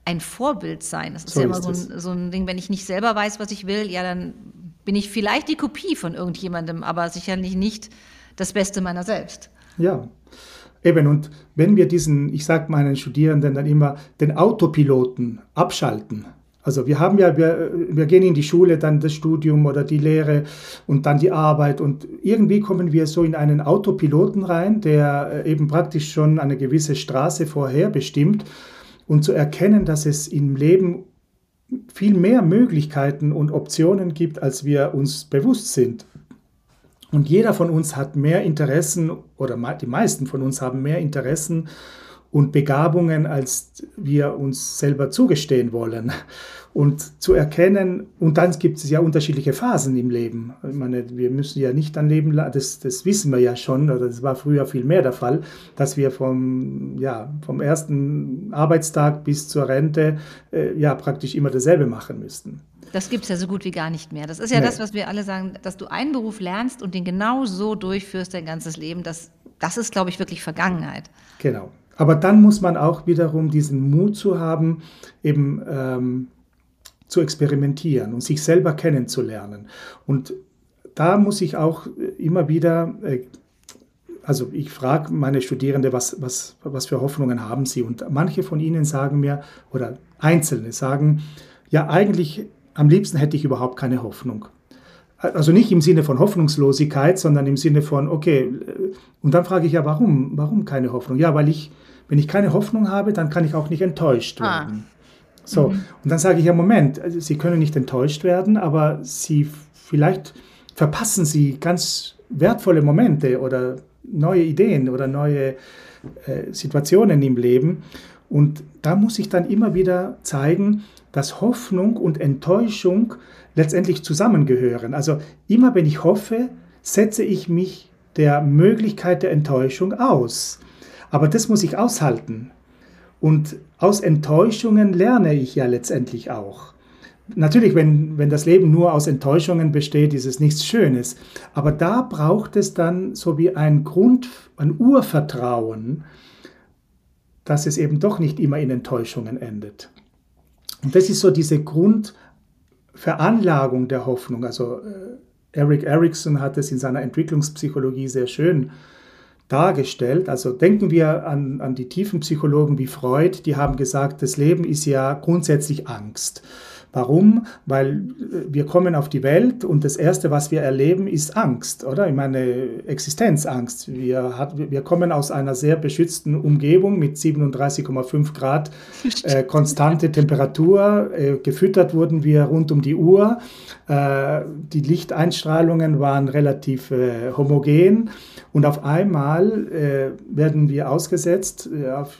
ein Vorbild sein. Das ist so ja immer so ein, so ein Ding, wenn ich nicht selber weiß, was ich will, ja, dann bin ich vielleicht die Kopie von irgendjemandem, aber sicherlich nicht das Beste meiner selbst. Ja, Eben, und wenn wir diesen, ich sage meinen Studierenden dann immer, den Autopiloten abschalten, also wir haben ja, wir, wir gehen in die Schule, dann das Studium oder die Lehre und dann die Arbeit und irgendwie kommen wir so in einen Autopiloten rein, der äh, eben praktisch schon eine gewisse Straße vorher bestimmt und zu erkennen, dass es im Leben viel mehr Möglichkeiten und Optionen gibt, als wir uns bewusst sind. Und jeder von uns hat mehr Interessen, oder die meisten von uns haben mehr Interessen und Begabungen, als wir uns selber zugestehen wollen. Und zu erkennen, und dann gibt es ja unterschiedliche Phasen im Leben. Ich meine, wir müssen ja nicht ein Leben, das, das wissen wir ja schon, oder das war früher viel mehr der Fall, dass wir vom, ja, vom ersten Arbeitstag bis zur Rente äh, ja praktisch immer dasselbe machen müssten. Das gibt es ja so gut wie gar nicht mehr. Das ist ja nee. das, was wir alle sagen, dass du einen Beruf lernst und den genau so durchführst dein ganzes Leben. Das, das ist, glaube ich, wirklich Vergangenheit. Genau. Aber dann muss man auch wiederum diesen Mut zu haben, eben ähm, zu experimentieren und sich selber kennenzulernen. Und da muss ich auch immer wieder, äh, also ich frage meine Studierende, was, was, was für Hoffnungen haben sie? Und manche von ihnen sagen mir, oder Einzelne sagen, ja eigentlich am liebsten hätte ich überhaupt keine Hoffnung. Also nicht im Sinne von Hoffnungslosigkeit, sondern im Sinne von, okay, und dann frage ich ja, warum? Warum keine Hoffnung? Ja, weil ich, wenn ich keine Hoffnung habe, dann kann ich auch nicht enttäuscht ah. werden. Ah. So, mhm. und dann sage ich ja, Moment, also Sie können nicht enttäuscht werden, aber Sie vielleicht verpassen Sie ganz wertvolle Momente oder neue Ideen oder neue äh, Situationen im Leben. Und da muss ich dann immer wieder zeigen, dass Hoffnung und Enttäuschung letztendlich zusammengehören. Also immer wenn ich hoffe, setze ich mich der Möglichkeit der Enttäuschung aus. Aber das muss ich aushalten. Und aus Enttäuschungen lerne ich ja letztendlich auch. Natürlich, wenn, wenn das Leben nur aus Enttäuschungen besteht, ist es nichts Schönes. Aber da braucht es dann so wie ein Grund, ein Urvertrauen, dass es eben doch nicht immer in Enttäuschungen endet. Und das ist so diese Grundveranlagung der Hoffnung. Also äh, Eric Erickson hat es in seiner Entwicklungspsychologie sehr schön dargestellt. Also denken wir an, an die tiefen Psychologen wie Freud, die haben gesagt, das Leben ist ja grundsätzlich Angst. Warum? Weil äh, wir kommen auf die Welt und das Erste, was wir erleben, ist Angst, oder? Ich meine, Existenzangst. Wir, hat, wir kommen aus einer sehr beschützten Umgebung mit 37,5 Grad äh, konstante Temperatur. Äh, gefüttert wurden wir rund um die Uhr. Äh, die Lichteinstrahlungen waren relativ äh, homogen. Und auf einmal äh, werden wir ausgesetzt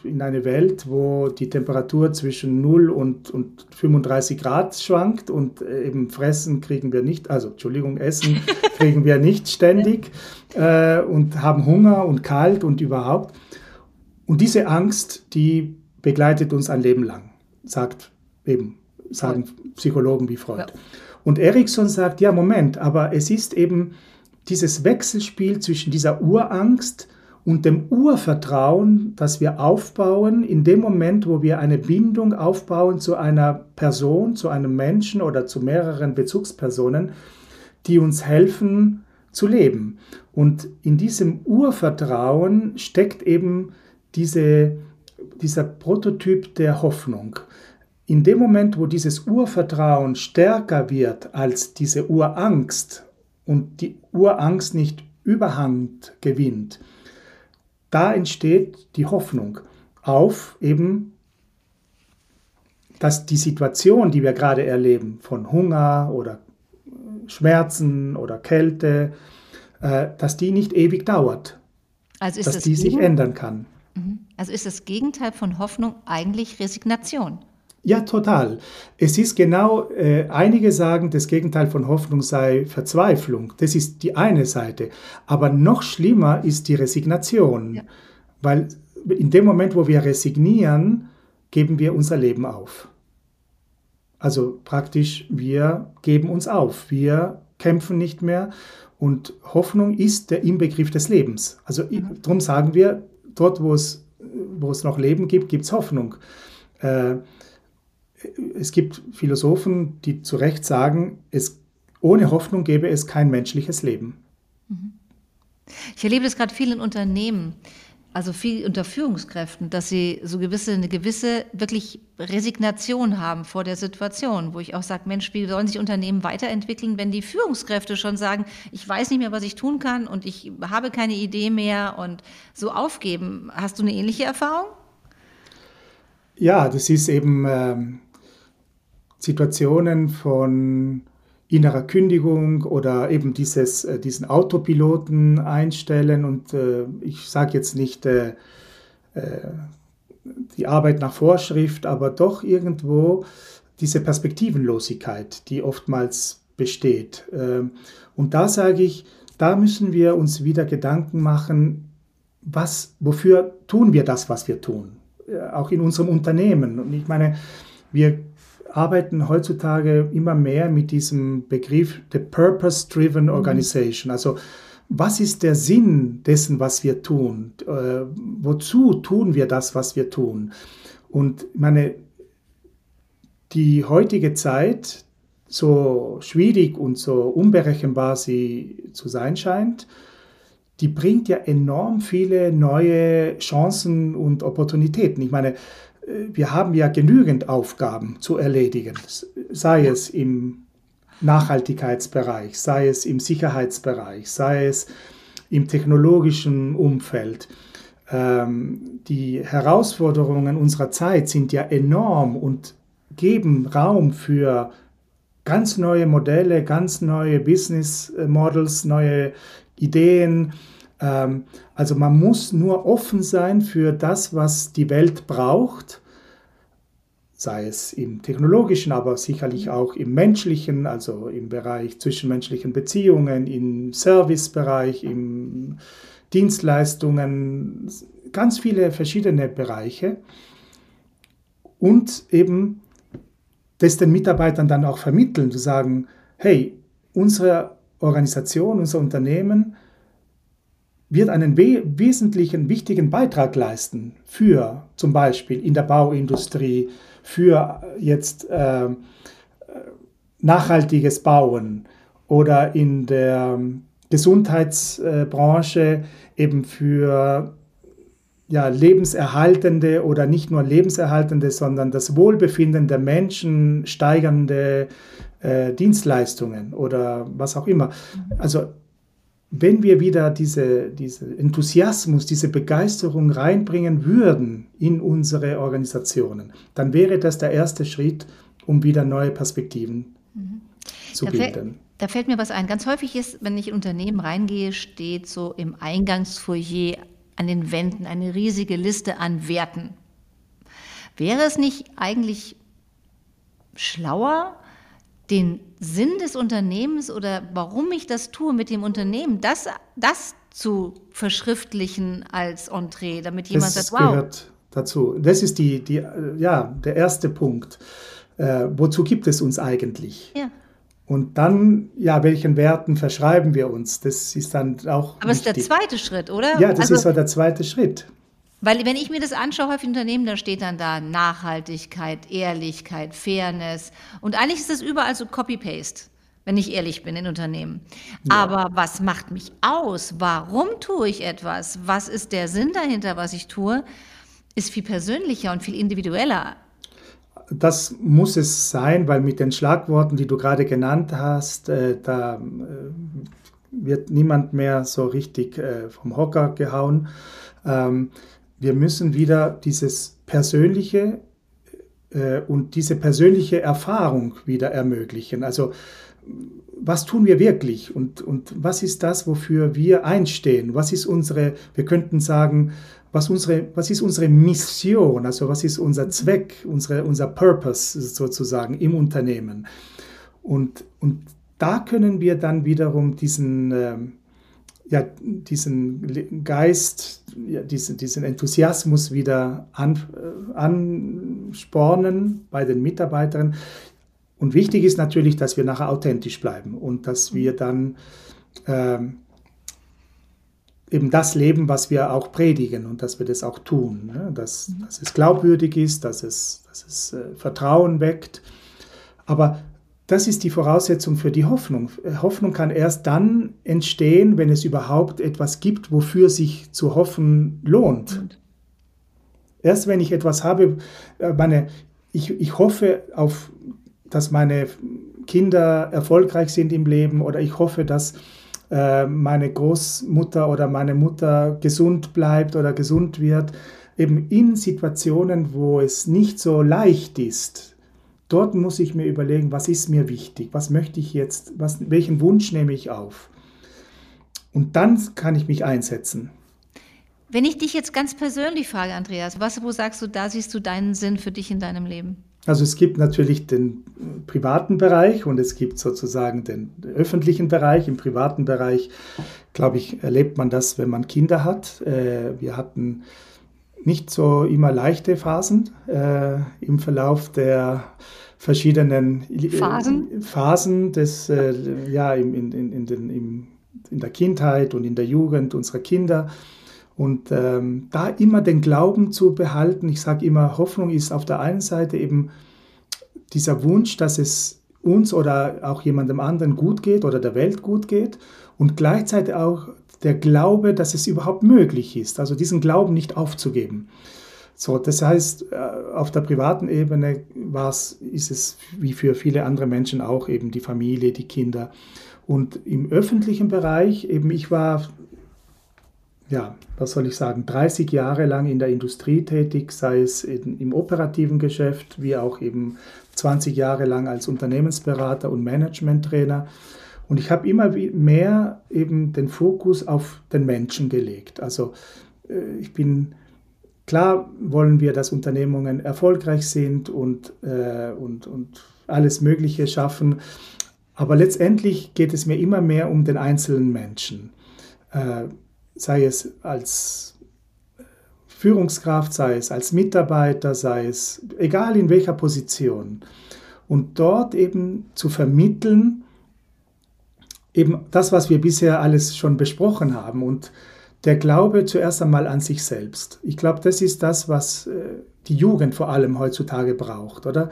in eine Welt, wo die Temperatur zwischen 0 und, und 35 Grad Grad schwankt und äh, eben fressen kriegen wir nicht, also Entschuldigung, essen kriegen wir nicht ständig äh, und haben Hunger und kalt und überhaupt. Und diese Angst, die begleitet uns ein Leben lang, sagt eben, sagen Psychologen wie Freud. Ja. Und Erikson sagt, ja, Moment, aber es ist eben dieses Wechselspiel zwischen dieser Urangst und dem Urvertrauen, das wir aufbauen in dem Moment, wo wir eine Bindung aufbauen zu einer Person, zu einem Menschen oder zu mehreren Bezugspersonen, die uns helfen zu leben. Und in diesem Urvertrauen steckt eben diese, dieser Prototyp der Hoffnung. In dem Moment, wo dieses Urvertrauen stärker wird als diese Urangst und die Urangst nicht überhand gewinnt, da entsteht die Hoffnung auf eben, dass die Situation, die wir gerade erleben, von Hunger oder Schmerzen oder Kälte, äh, dass die nicht ewig dauert, also dass das die sich ändern kann. Mhm. Also ist das Gegenteil von Hoffnung eigentlich Resignation? Ja, total. Es ist genau, äh, einige sagen, das Gegenteil von Hoffnung sei Verzweiflung. Das ist die eine Seite. Aber noch schlimmer ist die Resignation. Ja. Weil in dem Moment, wo wir resignieren, geben wir unser Leben auf. Also praktisch, wir geben uns auf. Wir kämpfen nicht mehr. Und Hoffnung ist der Inbegriff des Lebens. Also mhm. darum sagen wir, dort, wo es, wo es noch Leben gibt, gibt es Hoffnung. Äh, es gibt Philosophen, die zu Recht sagen, es, ohne Hoffnung gäbe es kein menschliches Leben. Mhm. Ich erlebe das gerade viel in Unternehmen, also viel unter Führungskräften, dass sie so gewisse, eine gewisse wirklich Resignation haben vor der Situation, wo ich auch sage, Mensch, wie sollen sich Unternehmen weiterentwickeln, wenn die Führungskräfte schon sagen, ich weiß nicht mehr, was ich tun kann und ich habe keine Idee mehr und so aufgeben. Hast du eine ähnliche Erfahrung? Ja, das ist eben ähm, Situationen von innerer Kündigung oder eben dieses, äh, diesen Autopiloten einstellen. Und äh, ich sage jetzt nicht äh, äh, die Arbeit nach Vorschrift, aber doch irgendwo diese Perspektivenlosigkeit, die oftmals besteht. Ähm, und da sage ich, da müssen wir uns wieder Gedanken machen, was, wofür tun wir das, was wir tun? Äh, auch in unserem Unternehmen. Und ich meine, wir arbeiten heutzutage immer mehr mit diesem Begriff the Purpose-Driven mhm. Organization. Also was ist der Sinn dessen, was wir tun? Äh, wozu tun wir das, was wir tun? Und meine, die heutige Zeit, so schwierig und so unberechenbar sie zu sein scheint, die bringt ja enorm viele neue Chancen und Opportunitäten. Ich meine, wir haben ja genügend Aufgaben zu erledigen, sei es im Nachhaltigkeitsbereich, sei es im Sicherheitsbereich, sei es im technologischen Umfeld. Ähm, die Herausforderungen unserer Zeit sind ja enorm und geben Raum für ganz neue Modelle, ganz neue Business Models, neue Ideen. Ähm, also man muss nur offen sein für das, was die Welt braucht, sei es im technologischen, aber sicherlich auch im menschlichen, also im Bereich zwischenmenschlichen Beziehungen, im Servicebereich, im Dienstleistungen, ganz viele verschiedene Bereiche. Und eben das den Mitarbeitern dann auch vermitteln, zu sagen, hey, unsere Organisation, unser Unternehmen wird einen we wesentlichen, wichtigen Beitrag leisten für zum Beispiel in der Bauindustrie, für jetzt äh, nachhaltiges Bauen oder in der Gesundheitsbranche eben für ja, lebenserhaltende oder nicht nur lebenserhaltende, sondern das Wohlbefinden der Menschen steigernde äh, Dienstleistungen oder was auch immer. Also wenn wir wieder diese, diese Enthusiasmus, diese Begeisterung reinbringen würden in unsere Organisationen, dann wäre das der erste Schritt, um wieder neue Perspektiven mhm. zu da bilden. Da fällt mir was ein. Ganz häufig ist, wenn ich in Unternehmen reingehe, steht so im Eingangsfoyer an den Wänden eine riesige Liste an Werten. Wäre es nicht eigentlich schlauer, den Sinn des Unternehmens oder warum ich das tue mit dem Unternehmen, das, das zu verschriftlichen als Entree, damit jemand das sagt, wow. gehört dazu. Das ist die, die, ja, der erste Punkt. Äh, wozu gibt es uns eigentlich? Ja. Und dann, ja, welchen Werten verschreiben wir uns? Das ist dann auch. Aber es ist der zweite Schritt, oder? Ja, das also, ist so der zweite Schritt. Weil wenn ich mir das anschaue, häufig Unternehmen, da steht dann da Nachhaltigkeit, Ehrlichkeit, Fairness. Und eigentlich ist das überall so Copy-Paste, wenn ich ehrlich bin in Unternehmen. Ja. Aber was macht mich aus? Warum tue ich etwas? Was ist der Sinn dahinter, was ich tue? Ist viel persönlicher und viel individueller. Das muss es sein, weil mit den Schlagworten, die du gerade genannt hast, äh, da äh, wird niemand mehr so richtig äh, vom Hocker gehauen. Ähm, wir müssen wieder dieses persönliche äh, und diese persönliche Erfahrung wieder ermöglichen. Also was tun wir wirklich und, und was ist das, wofür wir einstehen? Was ist unsere, wir könnten sagen, was, unsere, was ist unsere Mission, also was ist unser Zweck, unsere, unser Purpose sozusagen im Unternehmen? Und, und da können wir dann wiederum diesen, äh, ja, diesen Geist, ja, diesen, diesen Enthusiasmus wieder an, äh, anspornen bei den Mitarbeiterinnen. Und wichtig ist natürlich, dass wir nachher authentisch bleiben und dass wir dann äh, eben das leben, was wir auch predigen und dass wir das auch tun. Ne? Dass, mhm. dass es glaubwürdig ist, dass es, dass es äh, Vertrauen weckt. Aber das ist die Voraussetzung für die Hoffnung. Hoffnung kann erst dann entstehen, wenn es überhaupt etwas gibt, wofür sich zu hoffen lohnt. Erst wenn ich etwas habe, äh, meine, ich, ich hoffe auf, dass meine Kinder erfolgreich sind im Leben oder ich hoffe, dass äh, meine Großmutter oder meine Mutter gesund bleibt oder gesund wird, eben in Situationen, wo es nicht so leicht ist, Dort muss ich mir überlegen, was ist mir wichtig, was möchte ich jetzt, was, welchen Wunsch nehme ich auf. Und dann kann ich mich einsetzen. Wenn ich dich jetzt ganz persönlich frage, Andreas, was, wo sagst du, da siehst du deinen Sinn für dich in deinem Leben? Also es gibt natürlich den privaten Bereich und es gibt sozusagen den öffentlichen Bereich. Im privaten Bereich, glaube ich, erlebt man das, wenn man Kinder hat. Äh, wir hatten nicht so immer leichte Phasen äh, im Verlauf der verschiedenen äh, Phasen, Phasen des, äh, ja, in, in, in, den, im, in der Kindheit und in der Jugend unserer Kinder. Und ähm, da immer den Glauben zu behalten, ich sage immer, Hoffnung ist auf der einen Seite eben dieser Wunsch, dass es uns oder auch jemandem anderen gut geht oder der Welt gut geht und gleichzeitig auch der Glaube, dass es überhaupt möglich ist, also diesen Glauben nicht aufzugeben. So, das heißt, äh, auf der privaten Ebene war's, ist es wie für viele andere Menschen auch eben die Familie, die Kinder. Und im öffentlichen Bereich, eben ich war, ja, was soll ich sagen, 30 Jahre lang in der Industrie tätig, sei es im operativen Geschäft, wie auch eben 20 Jahre lang als Unternehmensberater und Managementtrainer. Und ich habe immer mehr eben den Fokus auf den Menschen gelegt. Also äh, ich bin Klar wollen wir, dass Unternehmungen erfolgreich sind und, äh, und, und alles Mögliche schaffen, aber letztendlich geht es mir immer mehr um den einzelnen Menschen, äh, sei es als Führungskraft, sei es als Mitarbeiter, sei es egal in welcher Position. Und dort eben zu vermitteln, eben das, was wir bisher alles schon besprochen haben und der Glaube zuerst einmal an sich selbst. Ich glaube, das ist das, was äh, die Jugend vor allem heutzutage braucht, oder?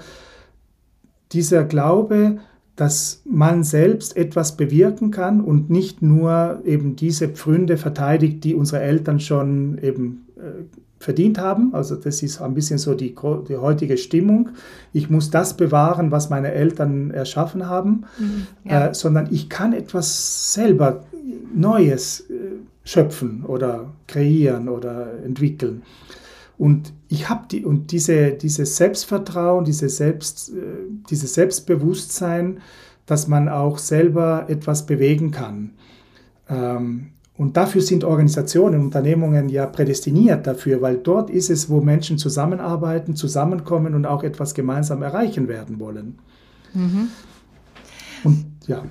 Dieser Glaube, dass man selbst etwas bewirken kann und nicht nur eben diese Pfründe verteidigt, die unsere Eltern schon eben äh, verdient haben. Also das ist ein bisschen so die, die heutige Stimmung. Ich muss das bewahren, was meine Eltern erschaffen haben, mhm, ja. äh, sondern ich kann etwas selber Neues äh, schöpfen oder kreieren oder entwickeln. Und ich habe die und diese, dieses Selbstvertrauen, diese Selbst, äh, dieses Selbstbewusstsein, dass man auch selber etwas bewegen kann. Ähm, und dafür sind Organisationen, Unternehmungen ja prädestiniert dafür, weil dort ist es, wo Menschen zusammenarbeiten, zusammenkommen und auch etwas gemeinsam erreichen werden wollen. Mhm. Und ja.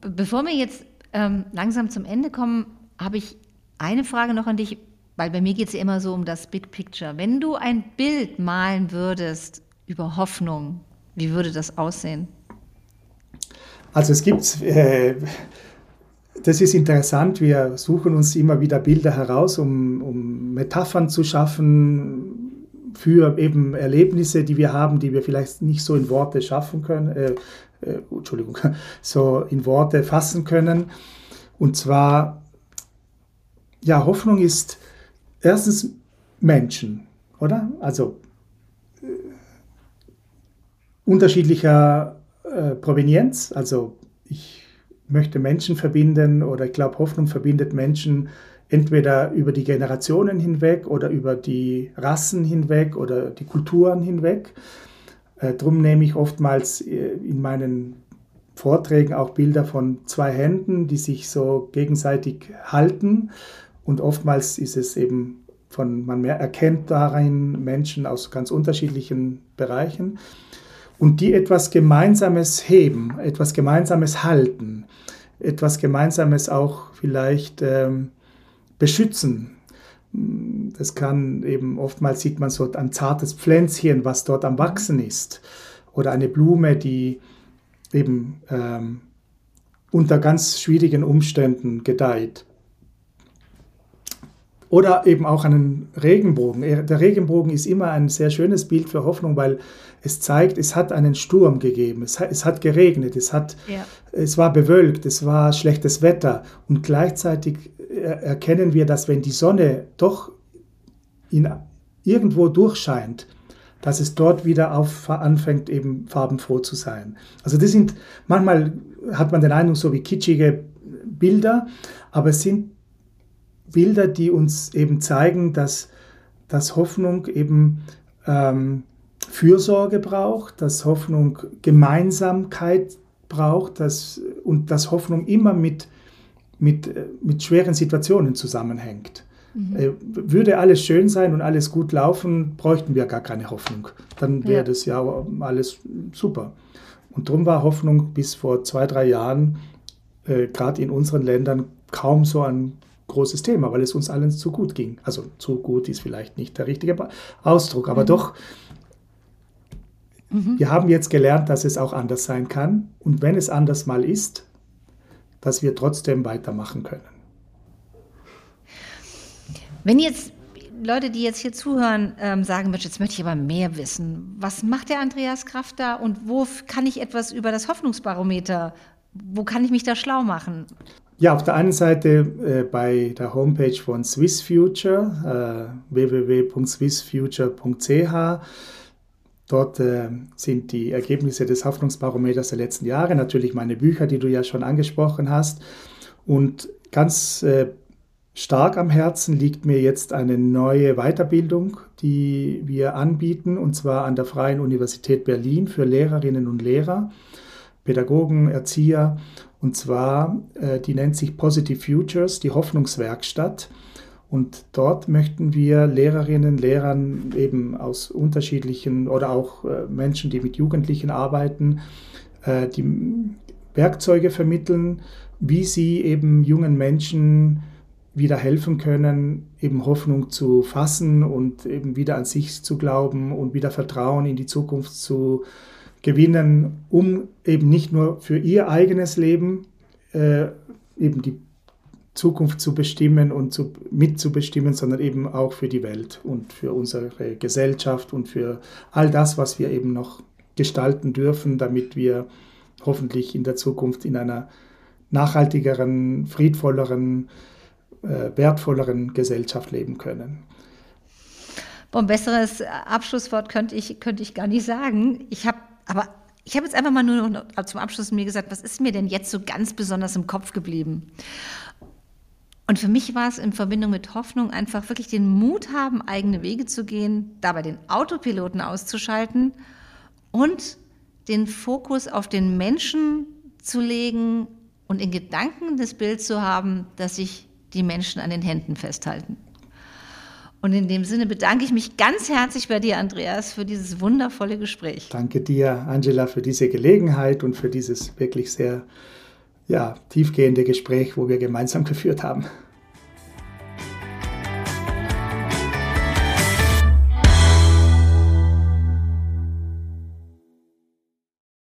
Bevor wir jetzt ähm, langsam zum Ende kommen, habe ich eine Frage noch an dich, weil bei mir geht es ja immer so um das Big Picture. Wenn du ein Bild malen würdest über Hoffnung, wie würde das aussehen? Also es gibt, äh, das ist interessant, wir suchen uns immer wieder Bilder heraus, um, um Metaphern zu schaffen für eben Erlebnisse, die wir haben, die wir vielleicht nicht so in Worte schaffen können, äh, äh, Entschuldigung, so in Worte fassen können. Und zwar ja, Hoffnung ist erstens Menschen, oder? Also äh, unterschiedlicher äh, Provenienz. Also ich möchte Menschen verbinden oder ich glaube, Hoffnung verbindet Menschen entweder über die Generationen hinweg oder über die Rassen hinweg oder die Kulturen hinweg. Äh, drum nehme ich oftmals äh, in meinen Vorträgen auch Bilder von zwei Händen, die sich so gegenseitig halten und oftmals ist es eben von, man erkennt darin Menschen aus ganz unterschiedlichen Bereichen und die etwas Gemeinsames heben, etwas Gemeinsames halten, etwas Gemeinsames auch vielleicht ähm, beschützen. Das kann eben, oftmals sieht man so ein zartes Pflänzchen, was dort am Wachsen ist. Oder eine Blume, die eben ähm, unter ganz schwierigen Umständen gedeiht. Oder eben auch einen Regenbogen. Der Regenbogen ist immer ein sehr schönes Bild für Hoffnung, weil es zeigt, es hat einen Sturm gegeben, es hat, es hat geregnet, es, hat, ja. es war bewölkt, es war schlechtes Wetter. Und gleichzeitig erkennen wir, dass wenn die Sonne doch in, irgendwo durchscheint, dass es dort wieder auf, anfängt, eben farbenfroh zu sein. Also das sind, manchmal hat man den Eindruck, so wie kitschige Bilder, aber es sind Bilder, die uns eben zeigen, dass, dass Hoffnung eben ähm, Fürsorge braucht, dass Hoffnung Gemeinsamkeit braucht dass, und dass Hoffnung immer mit, mit, mit schweren Situationen zusammenhängt. Mhm. Äh, würde alles schön sein und alles gut laufen, bräuchten wir gar keine Hoffnung. Dann wäre ja. das ja alles super. Und darum war Hoffnung bis vor zwei, drei Jahren, äh, gerade in unseren Ländern, kaum so ein großes Thema, weil es uns allen zu gut ging. Also zu gut ist vielleicht nicht der richtige Ausdruck, aber mhm. doch, mhm. wir haben jetzt gelernt, dass es auch anders sein kann. Und wenn es anders mal ist, dass wir trotzdem weitermachen können. Wenn jetzt Leute, die jetzt hier zuhören, ähm, sagen, Mensch, jetzt möchte ich aber mehr wissen. Was macht der Andreas Kraft da und wo kann ich etwas über das Hoffnungsbarometer, wo kann ich mich da schlau machen? Ja, auf der einen Seite äh, bei der Homepage von Swiss Future, äh, www.swissfuture.ch. Dort äh, sind die Ergebnisse des Hoffnungsbarometers der letzten Jahre, natürlich meine Bücher, die du ja schon angesprochen hast. Und ganz äh, stark am Herzen liegt mir jetzt eine neue Weiterbildung, die wir anbieten, und zwar an der Freien Universität Berlin für Lehrerinnen und Lehrer, Pädagogen, Erzieher und zwar, äh, die nennt sich Positive Futures, die Hoffnungswerkstatt. Und dort möchten wir Lehrerinnen, Lehrern eben aus unterschiedlichen oder auch äh, Menschen, die mit Jugendlichen arbeiten, äh, die Werkzeuge vermitteln, wie sie eben jungen Menschen wieder helfen können, eben Hoffnung zu fassen und eben wieder an sich zu glauben und wieder Vertrauen in die Zukunft zu gewinnen, um eben nicht nur für ihr eigenes Leben äh, eben die Zukunft zu bestimmen und zu, mitzubestimmen, sondern eben auch für die Welt und für unsere Gesellschaft und für all das, was wir eben noch gestalten dürfen, damit wir hoffentlich in der Zukunft in einer nachhaltigeren, friedvolleren, äh, wertvolleren Gesellschaft leben können. Ein besseres Abschlusswort könnte ich, könnte ich gar nicht sagen. Ich habe aber ich habe jetzt einfach mal nur zum Abschluss mir gesagt, was ist mir denn jetzt so ganz besonders im Kopf geblieben? Und für mich war es in Verbindung mit Hoffnung einfach wirklich den Mut haben, eigene Wege zu gehen, dabei den Autopiloten auszuschalten und den Fokus auf den Menschen zu legen und in Gedanken das Bild zu haben, dass sich die Menschen an den Händen festhalten. Und in dem Sinne bedanke ich mich ganz herzlich bei dir, Andreas, für dieses wundervolle Gespräch. Danke dir, Angela, für diese Gelegenheit und für dieses wirklich sehr ja, tiefgehende Gespräch, wo wir gemeinsam geführt haben.